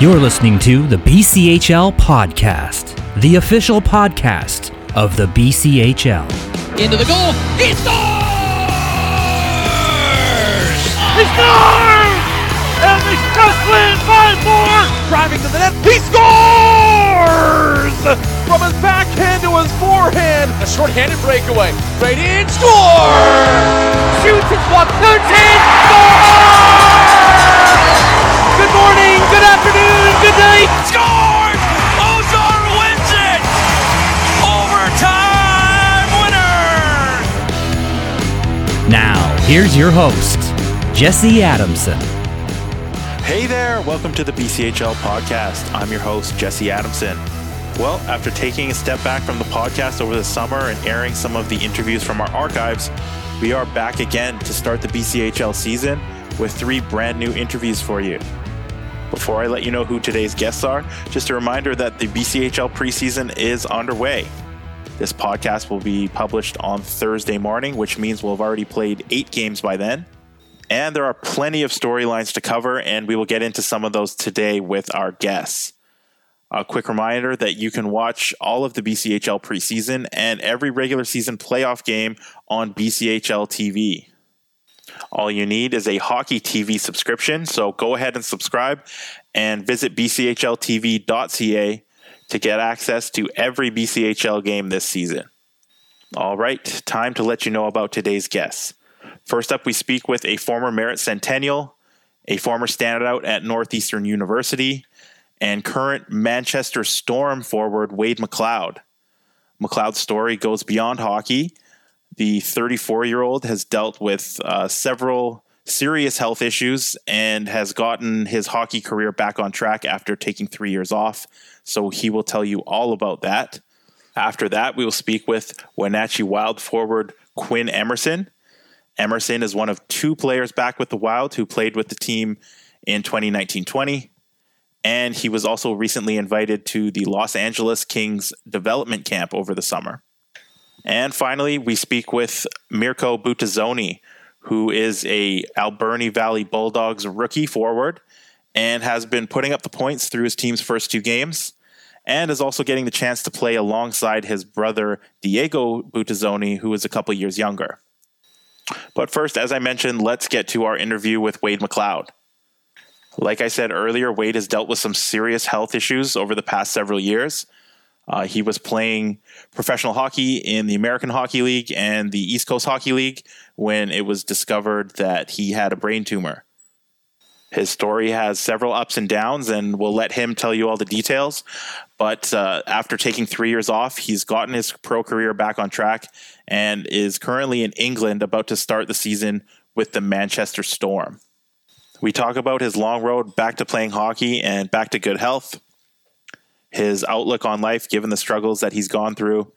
You're listening to the BCHL Podcast, the official podcast of the BCHL. Into the goal. He scores! He scores! And the Express win by four! Driving to the net. He scores! From his backhand to his forehand. A short-handed breakaway. Right in. Score! Shoots his one. Turns in. Score! Good morning, good afternoon, good night. Scores! Ozar wins it! Overtime winner! Now, here's your host, Jesse Adamson. Hey there, welcome to the BCHL podcast. I'm your host, Jesse Adamson. Well, after taking a step back from the podcast over the summer and airing some of the interviews from our archives, we are back again to start the BCHL season with three brand new interviews for you. Before I let you know who today's guests are, just a reminder that the BCHL preseason is underway. This podcast will be published on Thursday morning, which means we'll have already played eight games by then. And there are plenty of storylines to cover, and we will get into some of those today with our guests. A quick reminder that you can watch all of the BCHL preseason and every regular season playoff game on BCHL TV. All you need is a hockey TV subscription, so go ahead and subscribe and visit bchltv.ca to get access to every BCHL game this season. All right, time to let you know about today's guests. First up, we speak with a former Merritt Centennial, a former standout at Northeastern University, and current Manchester Storm forward Wade McLeod. McLeod's story goes beyond hockey. The 34 year old has dealt with uh, several serious health issues and has gotten his hockey career back on track after taking three years off. So he will tell you all about that. After that, we will speak with Wenatchee Wild forward Quinn Emerson. Emerson is one of two players back with the Wild who played with the team in 2019 20. And he was also recently invited to the Los Angeles Kings development camp over the summer. And finally, we speak with Mirko Butazzoni, who is a Alberni Valley Bulldogs rookie forward and has been putting up the points through his team's first two games and is also getting the chance to play alongside his brother Diego Butazzoni, who is a couple years younger. But first, as I mentioned, let's get to our interview with Wade McLeod. Like I said earlier, Wade has dealt with some serious health issues over the past several years. Uh, he was playing professional hockey in the American Hockey League and the East Coast Hockey League when it was discovered that he had a brain tumor. His story has several ups and downs, and we'll let him tell you all the details. But uh, after taking three years off, he's gotten his pro career back on track and is currently in England about to start the season with the Manchester Storm. We talk about his long road back to playing hockey and back to good health, his outlook on life given the struggles that he's gone through,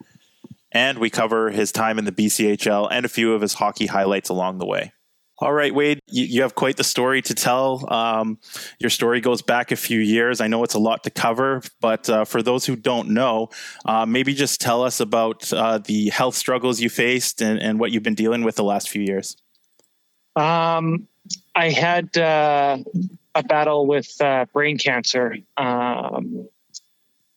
and we cover his time in the BCHL and a few of his hockey highlights along the way. All right, Wade, you, you have quite the story to tell. Um, your story goes back a few years. I know it's a lot to cover, but uh, for those who don't know, uh, maybe just tell us about uh, the health struggles you faced and, and, what you've been dealing with the last few years. Um, I had uh, a battle with uh, brain cancer. Um,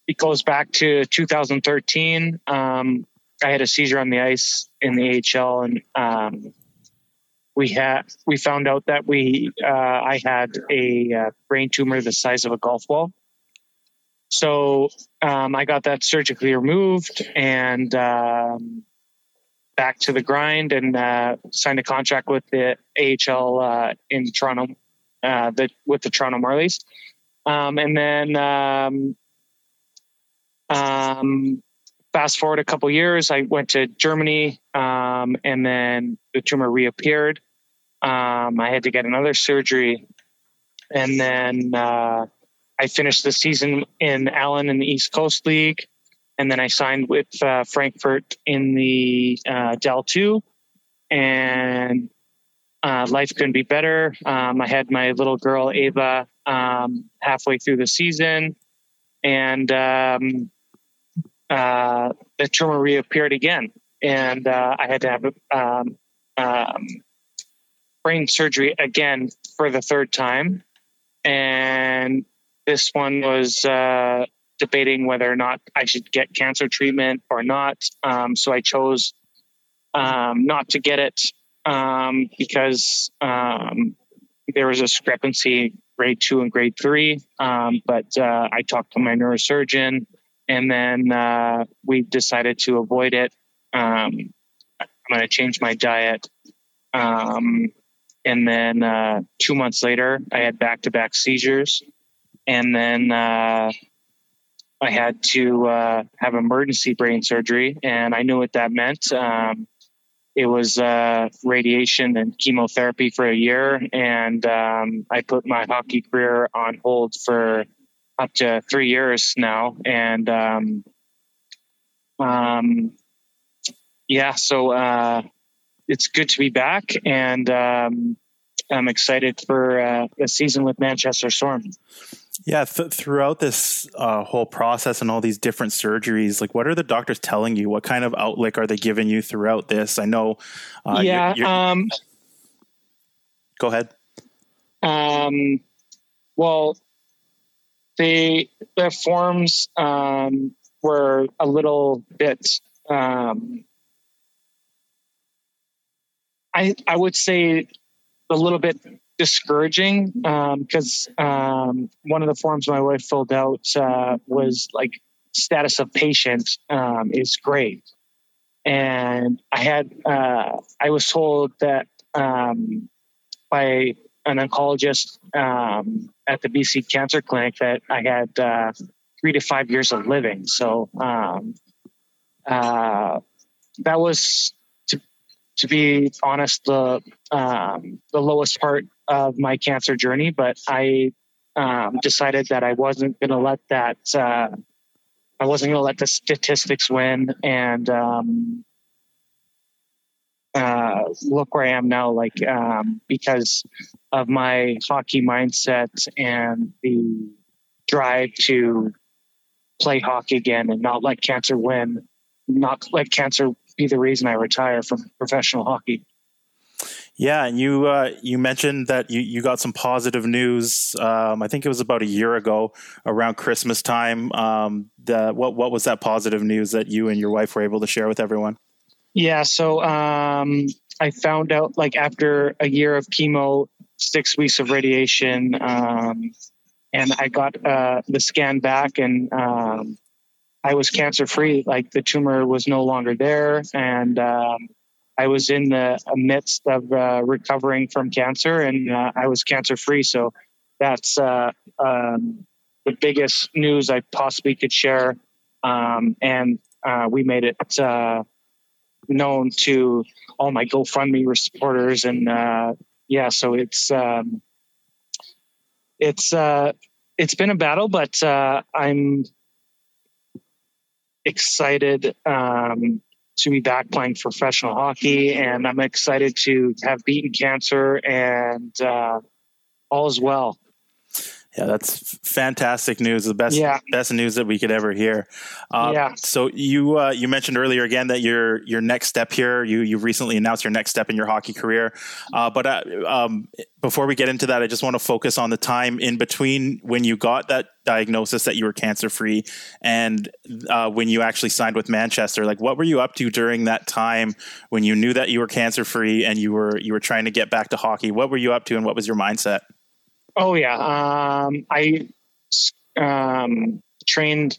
it goes back to 2013. Um, I had a seizure on the ice in the AHL, and um, we had we found out that we uh, I had a uh, brain tumor the size of a golf ball. So um, I got that surgically removed and um, back to the grind, and uh, signed a contract with the AHL uh, in Toronto, uh, the, with the Toronto Marlies, um, and then um, fast forward a couple years, I went to Germany, um, and then the tumor reappeared. Um, I had to get another surgery, and then uh, I finished the season in Allen in the East Coast League, and then I signed with uh, Frankfurt in the uh, DEL2, and uh, life couldn't be better. Um, I had my little girl Ava um, halfway through the season, and um, uh, the tumor reappeared again, and uh, I had to have um, um, brain surgery again for the third time, and this one was uh, debating whether or not I should get cancer treatment or not. Um, so I chose um, not to get it um, because um, there was a discrepancy grade two and grade three. But uh, I talked to my neurosurgeon, and then uh, we decided to avoid it. Um, I'm going to change my diet. Um, and then uh, two months later, I had back to back seizures. And then uh, I had to uh, have emergency brain surgery, and I knew what that meant. Um, it was uh, radiation and chemotherapy for a year, and um, I put my hockey career on hold for up to three years now. And um, um, yeah, so uh, it's good to be back, and um, I'm excited for uh, the season with Manchester Storm. Yeah, th- throughout this uh, whole process and all these different surgeries, like what are the doctors telling you? What kind of outlook are they giving you throughout this? I know. Uh, yeah. You're, you're... Um, Go ahead. Um, well, the the forms um, were a little bit. Um, I I would say a little bit discouraging because um, um, one of the forms my wife filled out uh, was like status of patient um, is great, and I had uh, I was told that um, by an oncologist um, at the BC Cancer Clinic that I had uh, three to five years of living. So um, uh, that was to to be honest the um, the lowest part of my cancer journey, but I um, decided that I wasn't going to let that. Uh, I wasn't going to let the statistics win, and um, uh, look where I am now. Like um, because of my hockey mindset and the drive to play hockey again and not let cancer win, not let cancer be the reason I retire from professional hockey. Yeah, and you uh, you mentioned that you, you got some positive news. Um, I think it was about a year ago, around Christmas time. Um, the, what what was that positive news that you and your wife were able to share with everyone? Yeah, so um, I found out like after a year of chemo, six weeks of radiation, um, and I got uh, the scan back, and um, I was cancer free. Like the tumor was no longer there, and um, I was in the midst of uh, recovering from cancer and uh, I was cancer free. So that's uh, um, the biggest news I possibly could share. Um, and uh, we made it uh, known to all my GoFundMe supporters. And uh, yeah, so it's, um, it's, it's been a battle, but I'm excited um, to be back playing professional hockey, and I'm excited to have beaten cancer and uh, all is well. Yeah, that's fantastic news. The best yeah. best news that we could ever hear. Uh, yeah. So you uh, you mentioned earlier again that your your next step here. You you recently announced your next step in your hockey career. Uh, but uh, um, before we get into that, I just want to focus on the time in between when you got that diagnosis that you were cancer free and uh, when you actually signed with Manchester. Like, what were you up to during that time when you knew that you were cancer free and you were you were trying to get back to hockey? What were you up to, and what was your mindset? Oh yeah, um, I um, trained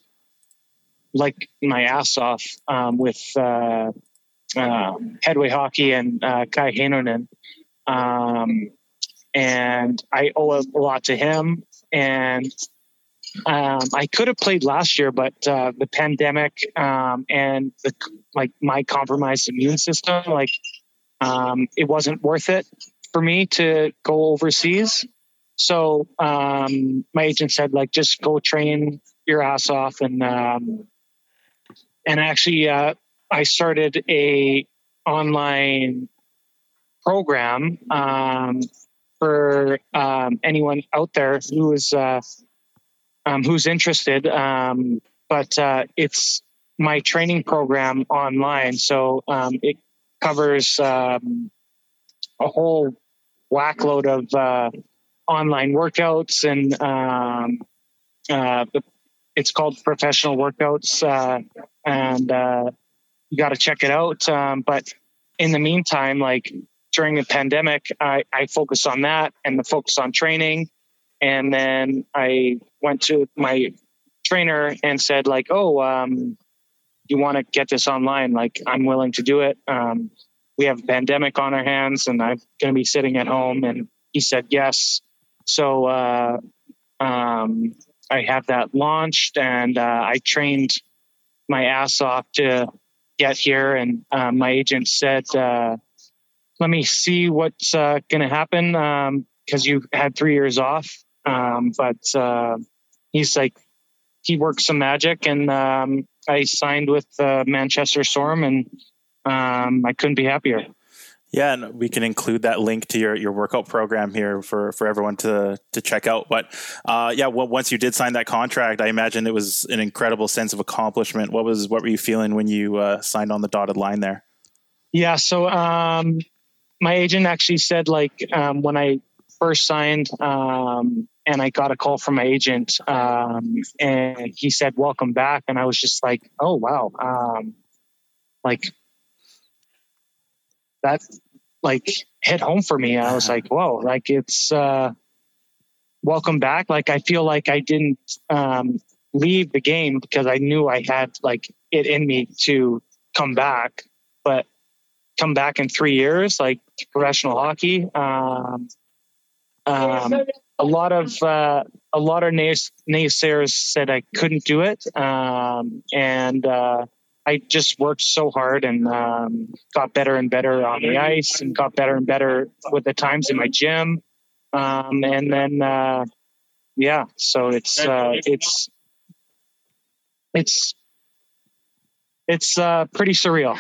like my ass off um, with uh, uh, Headway Hockey and uh, Kai Heinonen, um, and I owe a lot to him. And um, I could have played last year, but uh, the pandemic um, and the like my compromised immune system, like it wasn't worth it for me to go overseas. So um, my agent said, like, just go train your ass off, and um, and actually, uh, I started a online program um, for um, anyone out there who is uh, um, who's interested. Um, but uh, it's my training program online, so it covers a whole whack load of uh, online workouts and um, uh, it's called Professional Workouts, uh, and uh, you got to check it out. Um, but in the meantime, like during the pandemic, I, I on that and the focus on training. And then I went to my trainer and said, like, oh, um, you want to get this online? Like, I'm willing to do it. Um, we have a pandemic on our hands and I'm going to be sitting at home. And he said yes. So uh, um, I have that launched and uh, I trained my ass off to get here. And uh, my agent said, uh, let me see what's uh, going to happen because um, you had three years off. Um, but uh, he's like, he worked some magic and um, I signed with Manchester Storm and um, I couldn't be happier. Yeah, and we can include that link to your, your workout program here for, for everyone to to check out. But uh, yeah, well, once you did sign that contract, I imagine it was an incredible sense of accomplishment. What was what were you feeling when you uh, signed on the dotted line there? Yeah, so um, my agent actually said like um, when I first signed um, and I got a call from my agent um, and he said welcome back and I was just like oh wow um, like that like hit home for me. I was like, whoa, like it's uh, welcome back. Like I feel like I didn't um, leave the game because I knew I had like it in me to come back, but come back in three years, like professional hockey. Um, um, a lot of uh, a lot of nays- naysayers said I couldn't do it, um, and uh, I just worked so hard and um, got better and better on the ice and got better and better with the times in my gym. Um, and then, uh, yeah, so it's, uh, it's, it's it's uh, pretty surreal.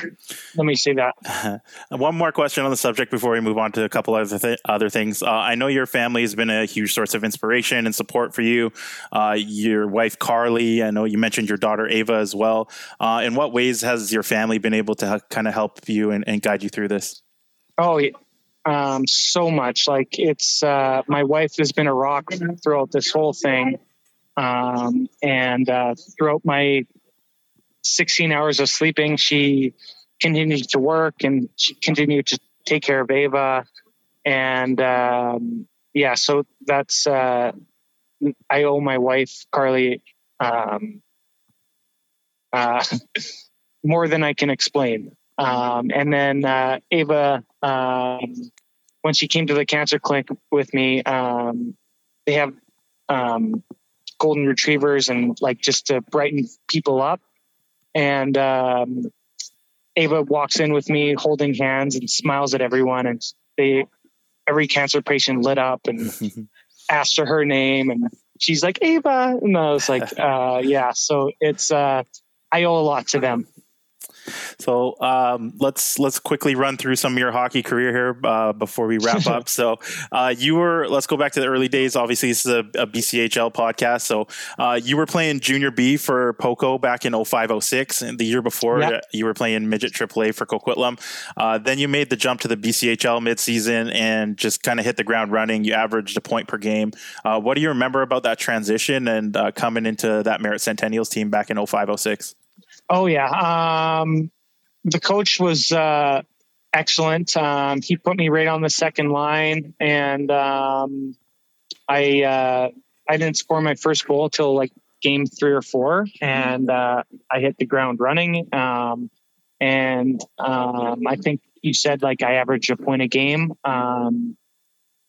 Let me say that. One more question on the subject before we move on to a couple other th- other things. Uh, I know your family has been a huge source of inspiration and support for you. Uh, your wife Carly, I know you mentioned your daughter Ava as well. Uh, in what ways has your family been able to kind of help you and, and, guide you through this? Oh, um, so much. Like it's uh, my wife has been a rock throughout this whole thing. Um, and uh, throughout my 16 hours of sleeping. She continued to work and she continued to take care of Ava. And um, yeah, so that's, uh, I owe my wife, Carly, um, uh, more than I can explain. Um, and then uh, Ava, um, when she came to the cancer clinic with me, um, they have um, golden retrievers and like just to brighten people up and um, Ava walks in with me holding hands and smiles at everyone. And they, every cancer patient lit up and asked her her name. And she's like, Ava. And I was like, uh, yeah. So it's, uh, I owe a lot to them. So um, let's let's quickly run through some of your hockey career here uh, before we wrap up. So uh, you were let's go back to the early days. Obviously, this is a, a BCHL podcast. So uh, you were playing junior B for Poco back in 0506, and the year before yep. you were playing midget AAA for Coquitlam. Uh, then you made the jump to the BCHL midseason and just kind of hit the ground running. You averaged a point per game. Uh, what do you remember about that transition and uh, coming into that Merritt Centennials team back in 0506? Oh yeah, um, the coach was uh, excellent. Um, he put me right on the second line, and um, I uh, I didn't score my first goal till like game three or four, and uh, I hit the ground running. Um, and um, I think you said like I averaged a point a game. Um,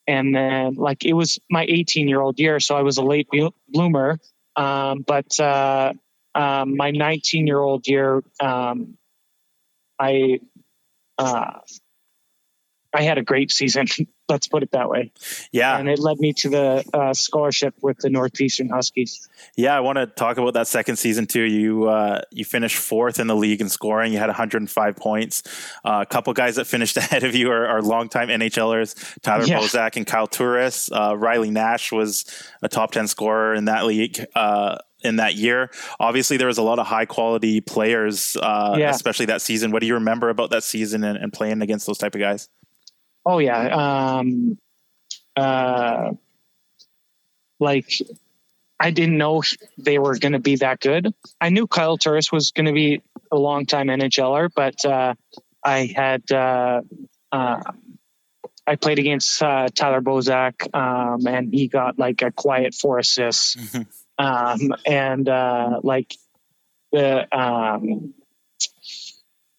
and then like it was my 18 year old year, so I was a late bloomer. But uh, um, my 19 year old year, um, I uh, I had a great season. Let's put it that way. Yeah, and it led me to the uh, scholarship with the Northeastern Huskies. Yeah, I want to talk about that second season too. You uh, you finished fourth in the league in scoring. You had 105 points. Uh, a couple guys that finished ahead of you are, are longtime NHLers: Tyler yeah. Bozak and Kyle Turris. Uh, Riley Nash was a top 10 scorer in that league. In that year. Obviously, there was a lot of high quality players, uh, yeah. especially that season. What do you remember about that season and, and playing against those type of guys? Oh yeah, um, uh, like I didn't know they were going to be that good. I knew Kyle Turris was going to be a long time NHLer, but uh, I had uh, uh, I played against uh, Tyler Bozak, um, and he got like a quiet four assists, mm-hmm. Um, and uh, like the um,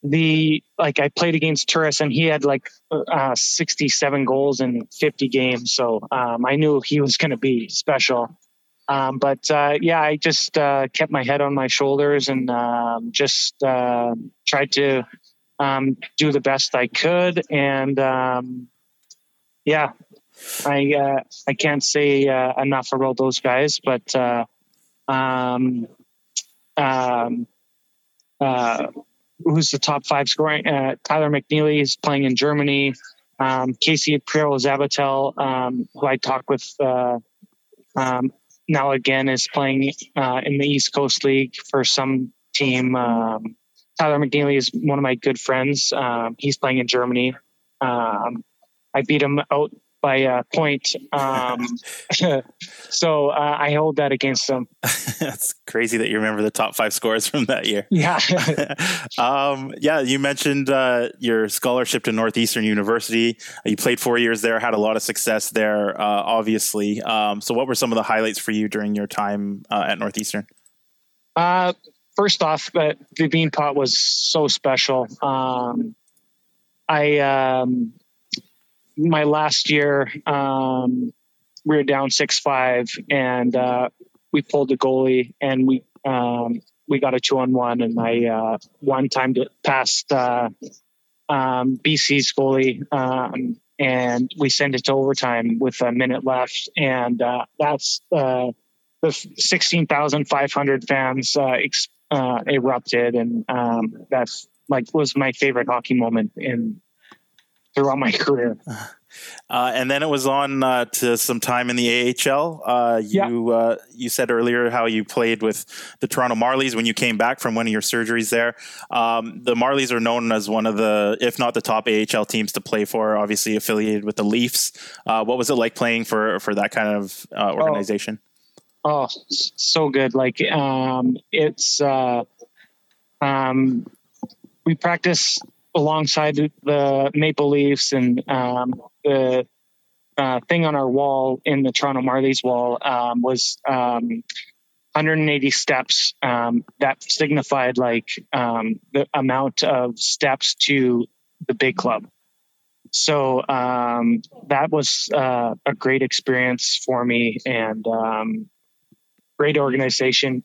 the like I played against Turris, and he had like uh, 67 goals in 50 games, so um, I knew he was going to be special. Um, but uh, yeah, I just uh, kept my head on my shoulders and um, just uh, tried to um, do the best I could. And um, yeah, I uh, I can't say uh, enough about those guys, but uh, um, um, who's the top five scoring? Tyler McNeely is playing in Germany. Casey Pierro-Zabotel, who I talked with um, now again is playing uh, in the East Coast League for some team. Um, Tyler McNeely is one of my good friends. Um, he's playing in Germany. Um, I beat him out by a point. Um, so uh, I hold that against them. That's crazy that you remember the top five scores from that year. Yeah. um, yeah. You mentioned uh, your scholarship to Northeastern University. You played four years there, had a lot of success there, uh, obviously. Um, so, what were some of the highlights for you during your time uh, at Northeastern? Uh, first off, the Beanpot was so special. Um, I um, my last year, um, we were down six five, and uh, we pulled the goalie, and we um, we got a two on one, and I uh, one time past uh, um, BC's goalie, um, and we sent it to overtime with a minute left, and uh, that's uh, the sixteen thousand five hundred fans uh, ex- erupted, and um, that's like was my favorite hockey moment in throughout my career. Uh, and then it was on uh, to some time in the AHL. Uh, you yeah. Uh, you said earlier how you played with the Toronto Marlies when you came back from one of your surgeries there. Um, the Marlies are known as one of the, if not the top AHL teams to play for. Obviously affiliated with the Leafs. Uh, what was it like playing for for that kind of uh, oh. organization? Oh, oh, so good! Like um, it's um, we practice alongside the Maple Leafs and um, the uh, thing on our wall in the Toronto Marlies wall um, was um, 180 steps um, that signified like um, the amount of steps to the big club. So um, that was uh, a great experience for me and great organization,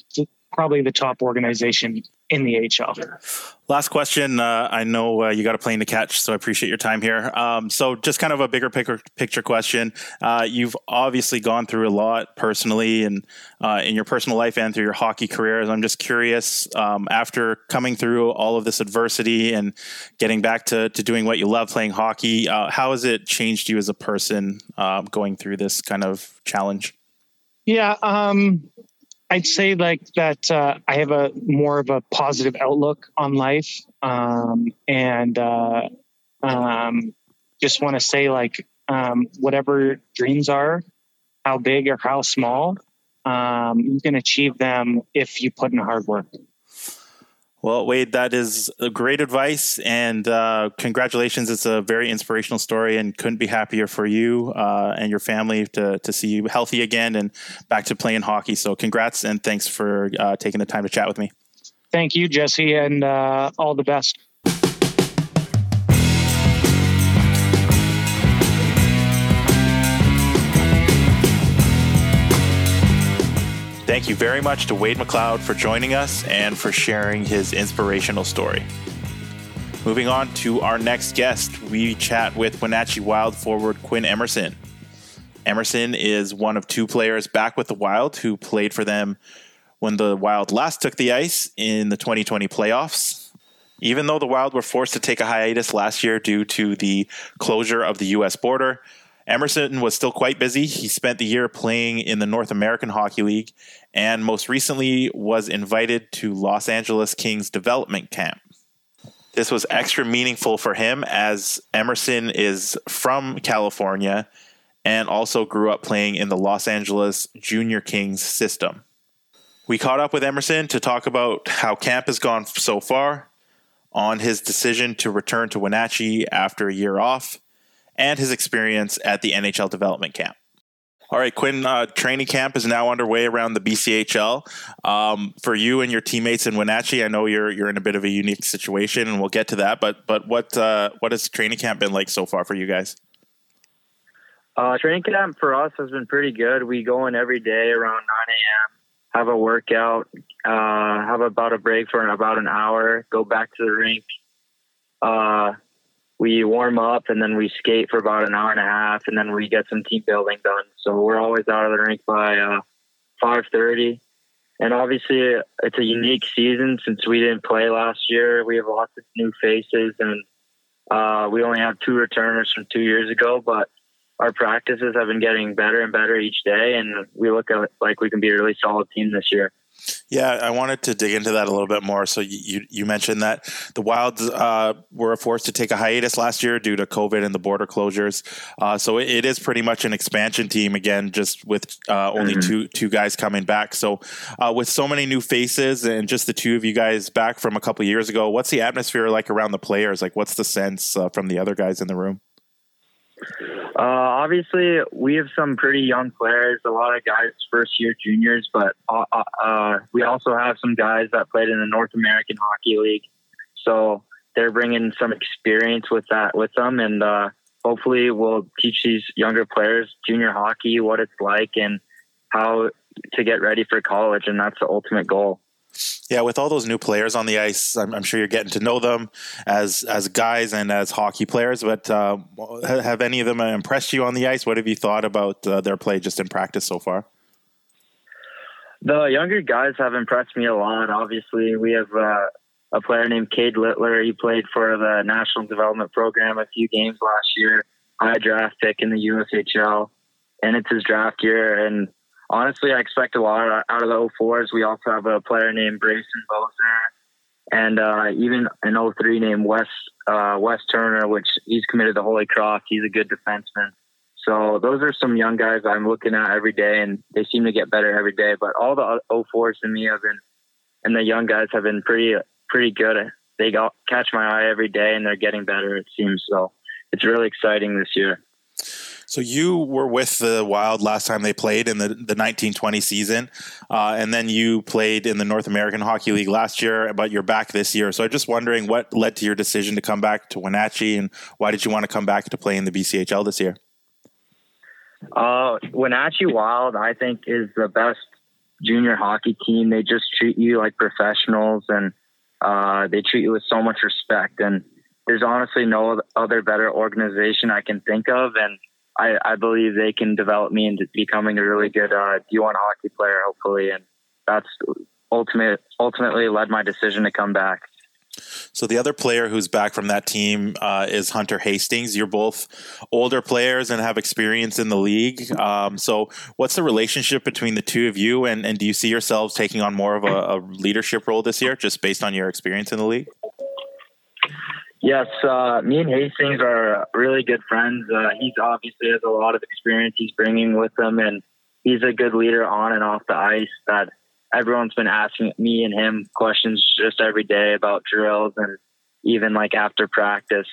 probably the top organization in the HL. Last question. Uh, I know uh, you got a plane to catch, so I appreciate your time here. Um, so, just kind of a bigger picture, picture question. Uh, you've obviously gone through a lot personally and uh, in your personal life and through your hockey career. I'm just curious, um, after coming through all of this adversity and getting back to, to doing what you love, playing hockey, uh, how has it changed you as a person um, going through this kind of challenge? Yeah, um, I'd say like that uh, I have a more of a positive outlook on life, um, and uh, um, just want to say like um, whatever dreams are, how big or how small, um, you can achieve them if you put in hard work. Well, Wade, that is great advice, and uh, congratulations! It's a very inspirational story, and couldn't be happier for you uh, and your family to to see you healthy again and back to playing hockey. So, congrats and thanks for uh, taking the time to chat with me. Thank you, Jesse, and uh, all the best. Thank you very much to Wade McLeod for joining us and for sharing his inspirational story. Moving on to our next guest, we chat with Wenatchee Wild forward Quinn Emerson. Emerson is one of two players back with the Wild who played for them when the Wild last took the ice in the 2020 playoffs. Even though the Wild were forced to take a hiatus last year due to the closure of the U.S. border, Emerson was still quite busy. He spent the year playing in the North American Hockey League and most recently was invited to Los Angeles Kings development camp. This was extra meaningful for him as Emerson is from California and also grew up playing in the Los Angeles Junior Kings system. We caught up with Emerson to talk about how camp has gone so far, on his decision to return to Wenatchee after a year off, and his experience at the NHL development camp. All right, Quinn, uh, training camp is now underway around the BCHL. Um, for you and your teammates in Wenatchee, I know you're you're in a bit of a unique situation, and we'll get to that. But but what uh, what has training camp been like so far for you guys? Uh, training camp for us has been pretty good. We go in every day around 9 a.m., have a workout, uh, have about a break for about an hour, go back to the rink. We warm up and then we skate for about an hour and a half, and then we get some team building done. So we're always out of the rink by uh, 5:30. And obviously, it's a unique season since we didn't play last year. We have lots of new faces, and uh, we only have two returners from two years ago. But our practices have been getting better and better each day, and we look like we can be a really solid team this year. Yeah, I wanted to dig into that a little bit more. So you you mentioned that the Wilds uh, were forced to take a hiatus last year due to COVID and the border closures. Uh, so it, it is pretty much an expansion team again, just with uh, only mm-hmm. two two guys coming back. So uh, with so many new faces and just the two of you guys back from a couple years ago, what's the atmosphere like around the players? Like, what's the sense uh, from the other guys in the room? Uh, obviously, we have some pretty young players. A lot of guys first year juniors, but uh, uh, uh, we also have some guys that played in the North American Hockey League. So they're bringing some experience with that with them, and uh, hopefully, we'll teach these younger players junior hockey what it's like and how to get ready for college, and that's the ultimate goal. Yeah, with all those new players on the ice, I'm, I'm, sure you're getting to know them as as guys and as hockey players. But uh, have any of them impressed you on the ice? What have you thought about uh, their play just in practice so far? The younger guys have impressed me a lot. Obviously, we have uh, a player named Cade Littler. He played for the National Development Program a few games last year. High draft pick in the USHL, and it's his draft year. And honestly, I expect a lot out of the 04s. We also have a player named Brayson Bosner and uh, even an 03 named Wes, uh, Wes Turner, which he's committed to Holy Cross. He's a good defenseman. So those are some young guys I'm looking at every day, and they seem to get better every day. But all the 04s to me have been, and the young guys have been pretty pretty good. They got, catch my eye every day, and they're getting better. It seems so. It's really exciting this year. So you were with the Wild last time they played in the, the 1920 season, uh, and then you played in the North American Hockey League last year, but you're back this year. So I'm just wondering what led to your decision to come back to Wenatchee, and why did you want to come back to play in the BCHL this year? Uh, Wenatchee Wild, I think, is the best junior hockey team. They just treat you like professionals, and uh, they treat you with so much respect. And there's honestly no other better organization I can think of, and I, I believe they can develop me into becoming a really good uh, D1 hockey player, hopefully. And that's ultimate, ultimately led my decision to come back. So the other player who's back from that team uh, is Hunter Hastings. You're both older players and have experience in the league. Um, so what's the relationship between the two of you, and, and do you see yourselves taking on more of a, a leadership role this year, just based on your experience in the league? Yes, uh, me and Hastings are really good friends. Uh, he's obviously has a lot of experience he's bringing with him, and he's a good leader on and off the ice. That everyone's been asking me and him questions just every day about drills, and even like after practice,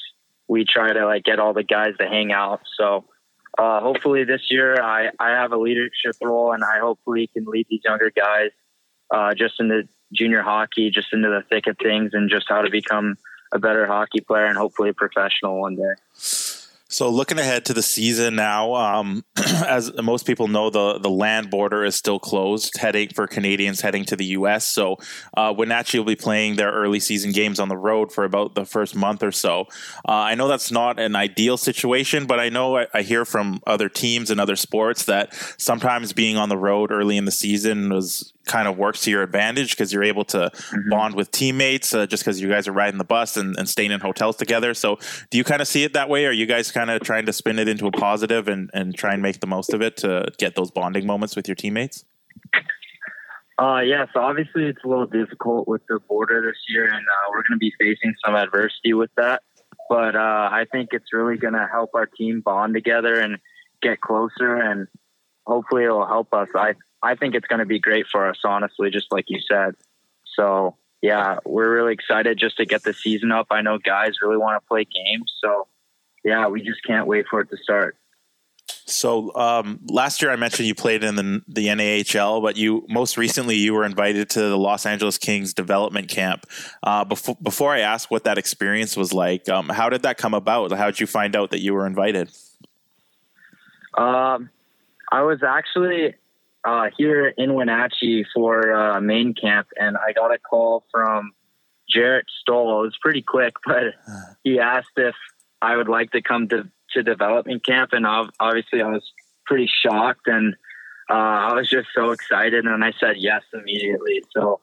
we try to like get all the guys to hang out. So uh, hopefully this year I, I have a leadership role, and I hopefully can lead these younger guys uh, just into junior hockey, just into the thick of things, and just how to become a better hockey player and hopefully a professional one day. So looking ahead to the season now, um, as most people know, the the land border is still closed, heading for Canadians heading to the U.S. So uh, Wenatchee will be playing their early season games on the road for about the first month or so. Uh, I know that's not an ideal situation, but I know I, I, hear from other teams and other sports that sometimes being on the road early in the season was kind of works to your advantage because you're able to mm-hmm. bond with teammates uh, just because you guys are riding the bus and, and, staying in hotels together. So, do you kind of see it that way? Or are you guys kind of trying to spin it into a positive and, and try and make the most of it to get those bonding moments with your teammates? Uh, yeah, so obviously it's a little difficult with the border this year, and uh, we're going to be facing some adversity with that. But uh, I think it's really going to help our team bond together and get closer, and hopefully it'll help us. I I think it's going to be great for us, honestly, just like you said. So yeah, we're really excited just to get the season up. I know guys really want to play games, so yeah, we just can't wait for it to start. So um, last year I mentioned you played in the, the NAHL, but you most recently you were invited to the Los Angeles Kings development camp. Uh, before before I ask what that experience was like, um, how did that come about? How did you find out that you were invited? Um, I was actually uh, here in Wenatchee for uh, main camp, and I got a call from Jarrett Stoll. It was pretty quick, but he asked if I would like to come to, to development camp, and obviously I was pretty shocked, and uh, I was just so excited, and I said yes immediately. So,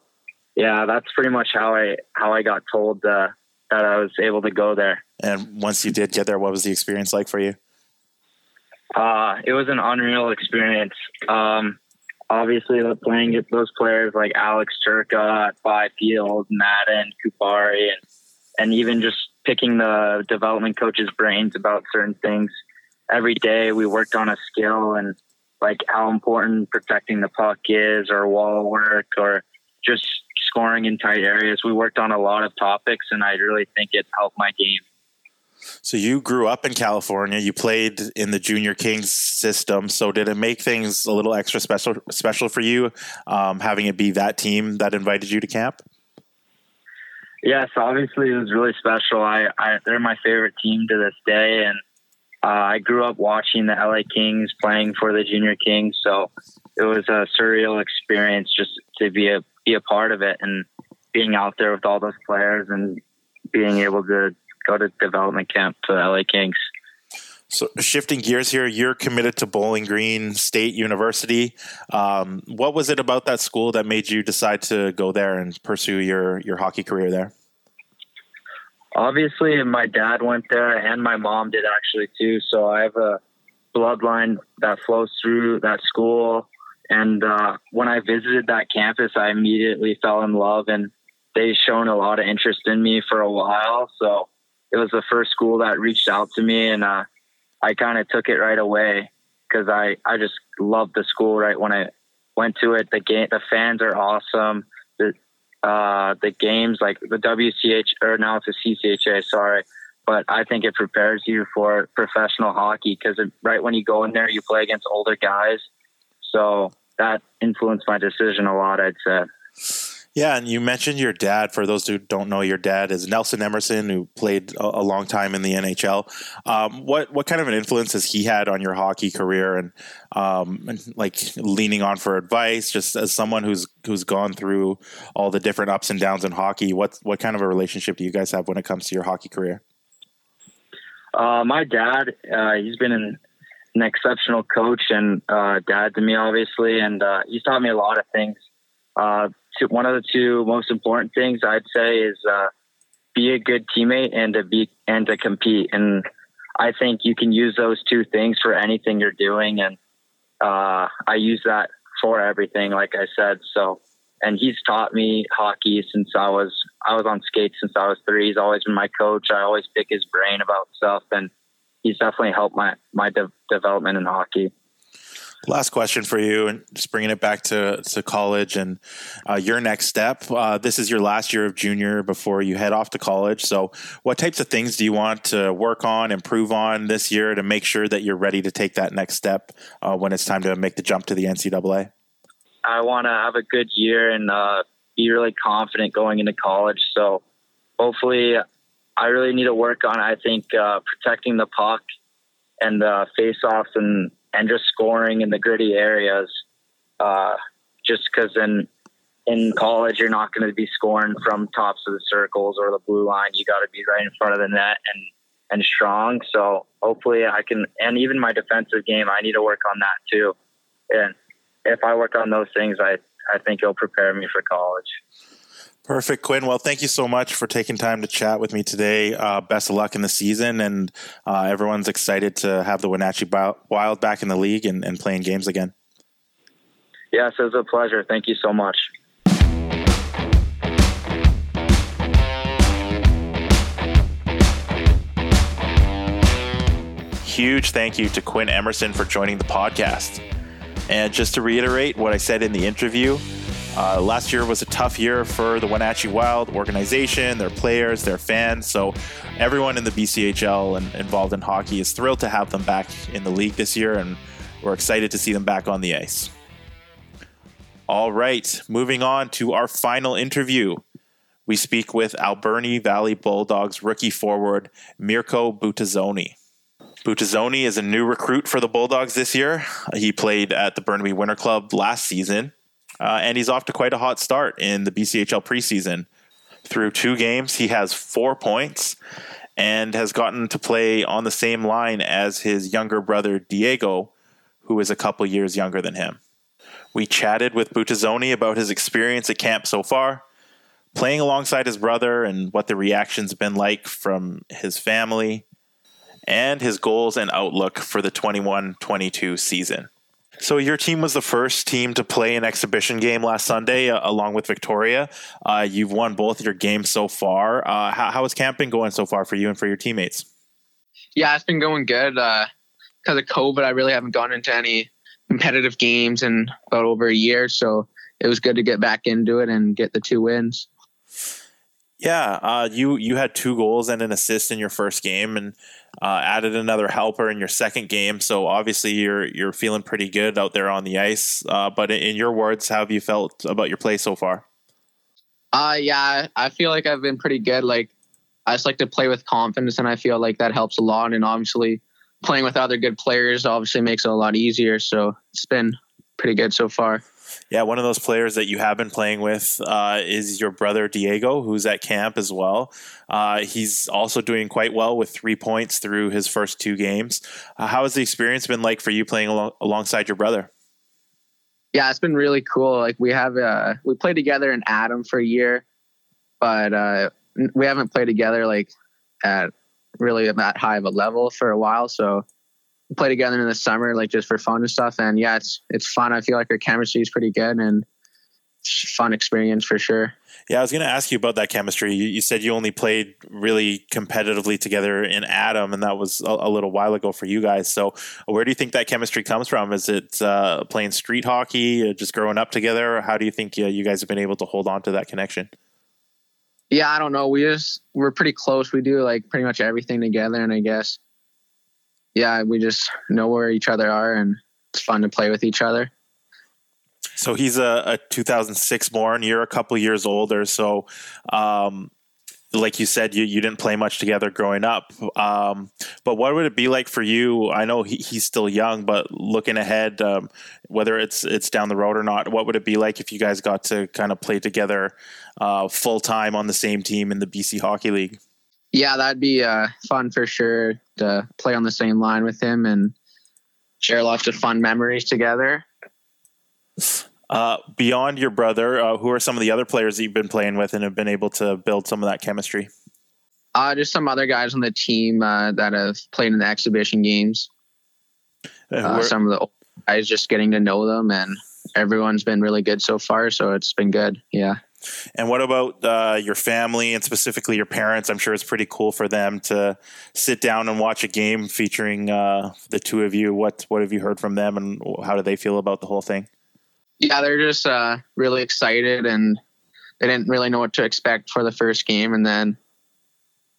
yeah, that's pretty much how I how I got told uh, that I was able to go there. And once you did get there, what was the experience like for you? Uh, it was an unreal experience. Um, obviously, the playing those players like Alex Turcotte Byfield, Madden, Kupari, and and even just picking the development coach's brains about certain things. Every day, we worked on a skill and like how important protecting the puck is, or wall work, or just scoring in tight areas. We worked on a lot of topics, and I really think it helped my game. So you grew up in California. You played in the Junior Kings system. So did it make things a little extra special special for you, um, having it be that team that invited you to camp? Yes, obviously it was really special. I, I they're my favorite team to this day, and uh, I grew up watching the LA Kings playing for the Junior Kings. So it was a surreal experience just to be a be a part of it and being out there with all those players and being able to go to development camp to LA Kings. So shifting gears here, you're committed to Bowling Green State University. Um, what was it about that school that made you decide to go there and pursue your your hockey career there? Obviously, my dad went there, and my mom did actually too. So I have a bloodline that flows through that school. And uh, when I visited that campus, I immediately fell in love, and they shown a lot of interest in me for a while. So it was the first school that reached out to me, and uh, I kind of took it right away because I I just loved the school right when I went to it. The game, the fans are awesome. The uh, the games like the WCHA or now it's a CCHA. Sorry, but I think it prepares you for professional hockey because right when you go in there, you play against older guys. So that influenced my decision a lot. I'd say. Yeah, and you mentioned your dad. For those who don't know, your dad is Nelson Emerson, who played a, a long time in the NHL. Um, what what kind of an influence has he had on your hockey career, and, um, and like leaning on for advice? Just as someone who's who's gone through all the different ups and downs in hockey, what what kind of a relationship do you guys have when it comes to your hockey career? Uh, my dad, uh, he's been an, an exceptional coach and uh, dad to me, obviously, and uh, he's taught me a lot of things. Uh, one of the two most important things I'd say is uh, be a good teammate and to be and to compete. And I think you can use those two things for anything you're doing. And uh, I use that for everything, like I said. So, and he's taught me hockey since I was I was on skates since I was three. He's always been my coach. I always pick his brain about stuff, and he's definitely helped my my de- development in hockey. Last question for you, and just bringing it back to, to college and uh, your next step. Uh, this is your last year of junior before you head off to college. So, what types of things do you want to work on, improve on this year to make sure that you're ready to take that next step uh, when it's time to make the jump to the NCAA? I want to have a good year and uh, be really confident going into college. So, hopefully, I really need to work on, I think, uh, protecting the puck and the face offs and and just scoring in the gritty areas. Uh, just because in in college you're not going to be scoring from tops of the circles or the blue line. You got to be right in front of the net and and strong. So hopefully I can. And even my defensive game, I need to work on that too. And if I work on those things, I I think it'll prepare me for college. Perfect, Quinn. Well, thank you so much for taking time to chat with me today. Uh, best of luck in the season, and uh, everyone's excited to have the Wenatchee Wild back in the league and, and playing games again. Yes, it was a pleasure. Thank you so much. huge thank you to Quinn Emerson for joining the podcast. And just to reiterate what I said in the interview, uh, last year was a tough year for the Wenatchee Wild organization, their players, their fans. So everyone in the BCHL and involved in hockey is thrilled to have them back in the league this year, and we're excited to see them back on the ice. All right, moving on to our final interview. We speak with Alberni Valley Bulldogs rookie forward Mirko Butazzoni. Butazzoni is a new recruit for the Bulldogs this year. He played at the Burnaby Winter Club last season uh, and he's off to quite a hot start in the BCHL preseason. Through two games, he has four points and has gotten to play on the same line as his younger brother Diego, who is a couple years younger than him. We chatted with Butazzoni about his experience at camp so far, playing alongside his brother and what the reaction's been like from his family, and his goals and outlook for the 21 22 season. So your team was the first team to play an exhibition game last Sunday, uh, along with Victoria. Uh, you've won both your games so far. Uh, how, how is camping going so far for you and for your teammates? Yeah, it's been going good. Because uh, of COVID, I really haven't gone into any competitive games in about over a year, so it was good to get back into it and get the two wins. Yeah, uh, you you had two goals and an assist in your first game, and uh, added another helper in your second game. So obviously you're you're feeling pretty good out there on the ice. Uh, but in your words, how have you felt about your play so far? Uh yeah, I feel like I've been pretty good. Like I just like to play with confidence, and I feel like that helps a lot. And obviously, playing with other good players obviously makes it a lot easier. So it's been pretty good so far. Yeah, one of those players that you have been playing with uh, is your brother Diego, who's at camp as well. Uh, he's also doing quite well with three points through his first two games. Uh, how has the experience been like for you playing al- alongside your brother? Yeah, it's been really cool. Like we have, uh, we played together in Atom for a year, but uh, we haven't played together like at really that high of a level for a while. So play together in the summer, like just for fun and stuff. And yeah, it's it's fun. I feel like our chemistry is pretty good and fun experience for sure. Yeah, I was going to ask you about that chemistry. You, you, said you only played really competitively together in Atom, and that was a, a, little while ago for you guys. So, where do you think that chemistry comes from? Is it uh, playing street hockey, just growing up together, or how do you think uh, you guys have been able to hold on to that connection? Yeah, I don't know. We just we're pretty close. We do like pretty much everything together, and I guess yeah, we just know where each other are, and it's fun to play with each other. So he's a, a 2006 born. You're a couple years older. So, um, like you said, you, you didn't play much together growing up. Um, but what would it be like for you? I know he, he's still young, but looking ahead, um, whether it's it's down the road or not, what would it be like if you guys got to kind of play together uh, full time on the same team in the BC Hockey League? Yeah, that'd be uh, fun for sure to play on the same line with him and share lots of fun memories together. Uh, beyond your brother, uh, who are some of the other players that you've been playing with and have been able to build some of that chemistry? Uh, just some other guys on the team uh, that have played in the exhibition games. Uh, some of the guys just getting to know them, and everyone's been really good so far. So it's been good. Yeah. And what about uh, your family and specifically your parents? I'm sure it's pretty cool for them to sit down and watch a game featuring uh, the two of you. What what have you heard from them, and how do they feel about the whole thing? Yeah, they're just uh, really excited, and they didn't really know what to expect for the first game, and then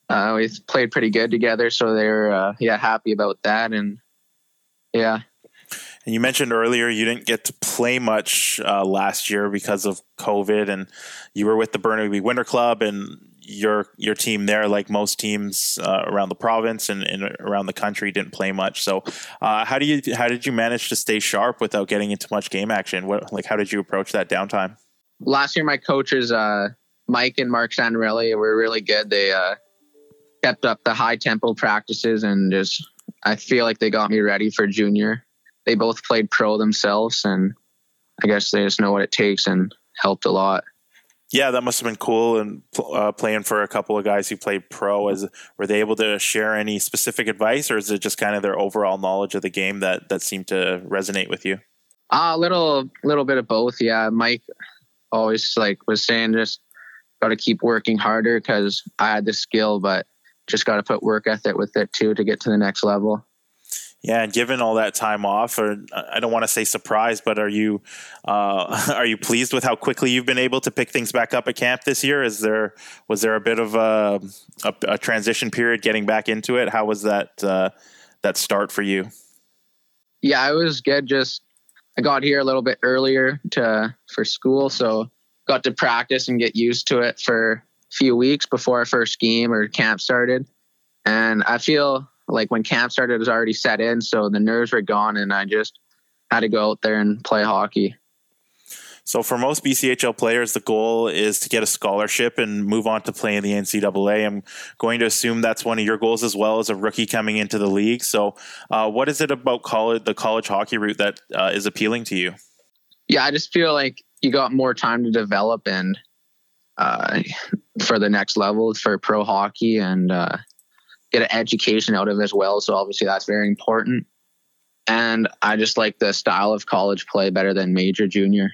uh, we played pretty good together, so they're uh, yeah happy about that, and yeah. And you mentioned earlier you didn't get to play much uh, last year because of COVID, and you were with the Burnaby Winter Club, and your your team there, like most teams uh, around the province and, and, around the country, didn't play much. So, uh, how do you how did you manage to stay sharp without getting into much game action? What like how did you approach that downtime? Last year, my coaches uh, Mike and Mark Sandarelli were really good. They uh, kept up the high tempo practices and just I feel like they got me ready for junior they both played pro themselves, and I guess they just know what it takes and helped a lot. Yeah, that must have been cool. And uh, playing for a couple of guys who played pro, as were they able to share any specific advice, or is it just kind of their overall knowledge of the game that that seemed to resonate with you? Uh, a little, little bit of both. Yeah, Mike always like was saying just got to keep working harder because I had the skill, but just got to put work ethic with it too to get to the next level. Yeah, and given all that time off, or I don't want to say surprised, but are you uh, are you pleased with how quickly you've been able to pick things back up at camp this year? Is there was there a bit of a, a, a transition period getting back into it? How was that uh, that start for you? Yeah, I was good. Just I got here a little bit earlier to for school, so got to practice and get used to it for a few weeks before our first game or camp started. And I feel like when camp started, it was already set in, so the nerves were gone, and I just had to go out there and play hockey. So for most BCHL players, the goal is to get a scholarship and move on to play in the NCAA. I'm going to assume that's one of your goals as well as a rookie coming into the league. So, uh, what is it about college, the college hockey route, that uh, is appealing to you? Yeah, I just feel like you got more time to develop and uh, for the next level for pro hockey and uh, get an education out of it as well. So obviously that's very important. And I just like the style of college play better than major junior.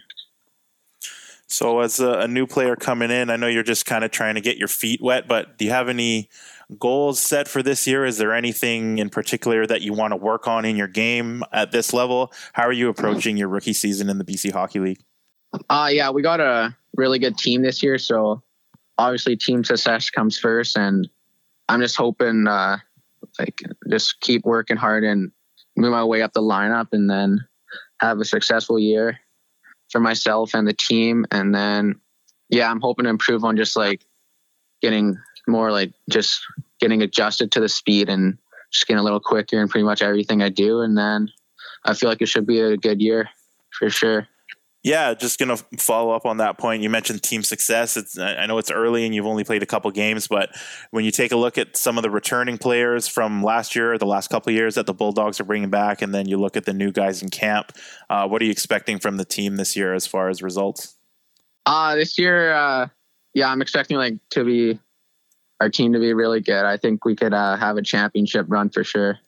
So, as a, a, new player coming in, I know you're just kind of trying to get your feet wet, but do you have any goals set for this year? Is there anything in particular that you want to work on in your game at this level? How are you approaching your rookie season in the BC Hockey League? Uh, yeah, we got a really good team this year. So, obviously, team success comes first. And I'm just hoping, uh, like, just keep working hard and move my way up the lineup and then have a successful year for myself and the team. And then, yeah, I'm hoping to improve on just like getting more like just getting adjusted to the speed and just getting a little quicker in pretty much everything I do. And then I feel like it should be a good year for sure. Yeah, just going to follow up on that point. You mentioned team success. It's I know it's early and you've only played a couple games, but when you take a look at some of the returning players from last year, the last couple years that the Bulldogs are bringing back, and then you look at the new guys in camp, uh, what are you expecting from the team this year as far as results? Uh, this year, uh, yeah, I'm expecting like to be our team to be really good. I think we could uh, have a championship run for sure.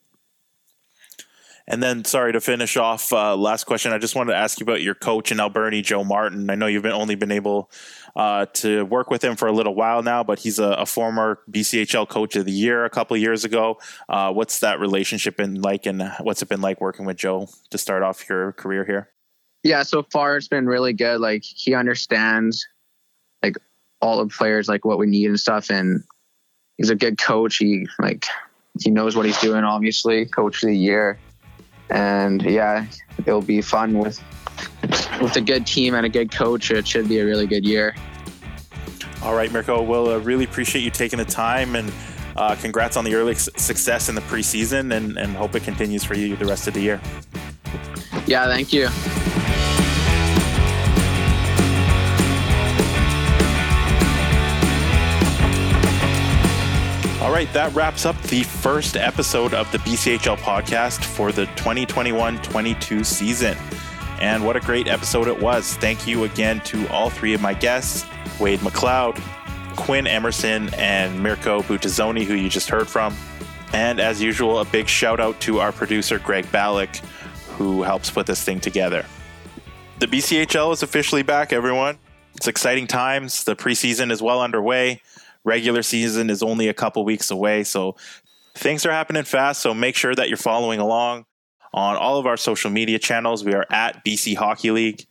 And then, sorry to finish off. Uh, last question. I just wanted to ask you about your coach in Alberni, Joe Martin. I know you've been only been able uh, to work with him for a little while now, but he's a, a former BCHL Coach of the Year a couple years ago. Uh, what's that relationship been like, and what's it been like working with Joe to start off your career here? Yeah, so far it's been really good. Like he understands like all the players, like what we need and stuff, and he's a good coach. He like he knows what he's doing. Obviously, Coach of the Year and yeah, it'll be fun with with a good team and a good coach. It should be a really good year. All right, Mirko. Well, uh, really appreciate you taking the time and uh, congrats on the early success in the preseason and, and hope it continues for you the rest of the year. Yeah, thank you. All right, that wraps up the first episode of the BCHL podcast for the 2021 22 season. And what a great episode it was. Thank you again to all three of my guests Wade McLeod, Quinn Emerson, and Mirko Butazzoni, who you just heard from. And as usual, a big shout out to our producer, Greg Ballack, who helps put this thing together. The BCHL is officially back, everyone. It's exciting times. The preseason is well underway regular season is only a couple weeks away. So things are happening fast. So make sure that you're following along on all of our social media channels. We are at BC Hockey League.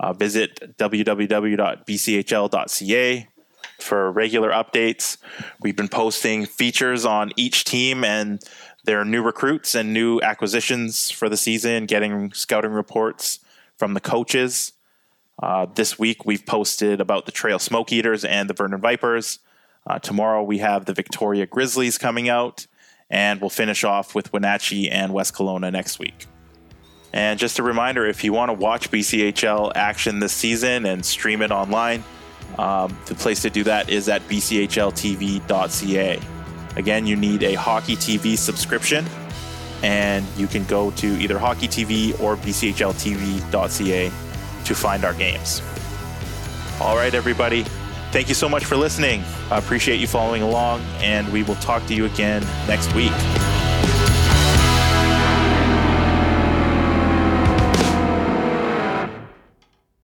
Uh, visit www.bchl.ca for regular updates. We've been posting features on each team and their new recruits and new acquisitions for the season, getting scouting reports from the coaches. Uh, this week, we've posted about the Trail Smoke Eaters and the Vernon Vipers. Uh, tomorrow we have the Victoria Grizzlies coming out, and we'll finish off with Wenatchee and West Kelowna next week. And just a reminder if you want to watch BCHL action this season and stream it online, um, the place to do that is at bchltv.ca. Again, you need a Hockey TV subscription, and you can go to either Hockey TV or bchltv.ca to find our games. All right, everybody. Thank you so much for listening. I appreciate you following along, and we will talk to you again next week.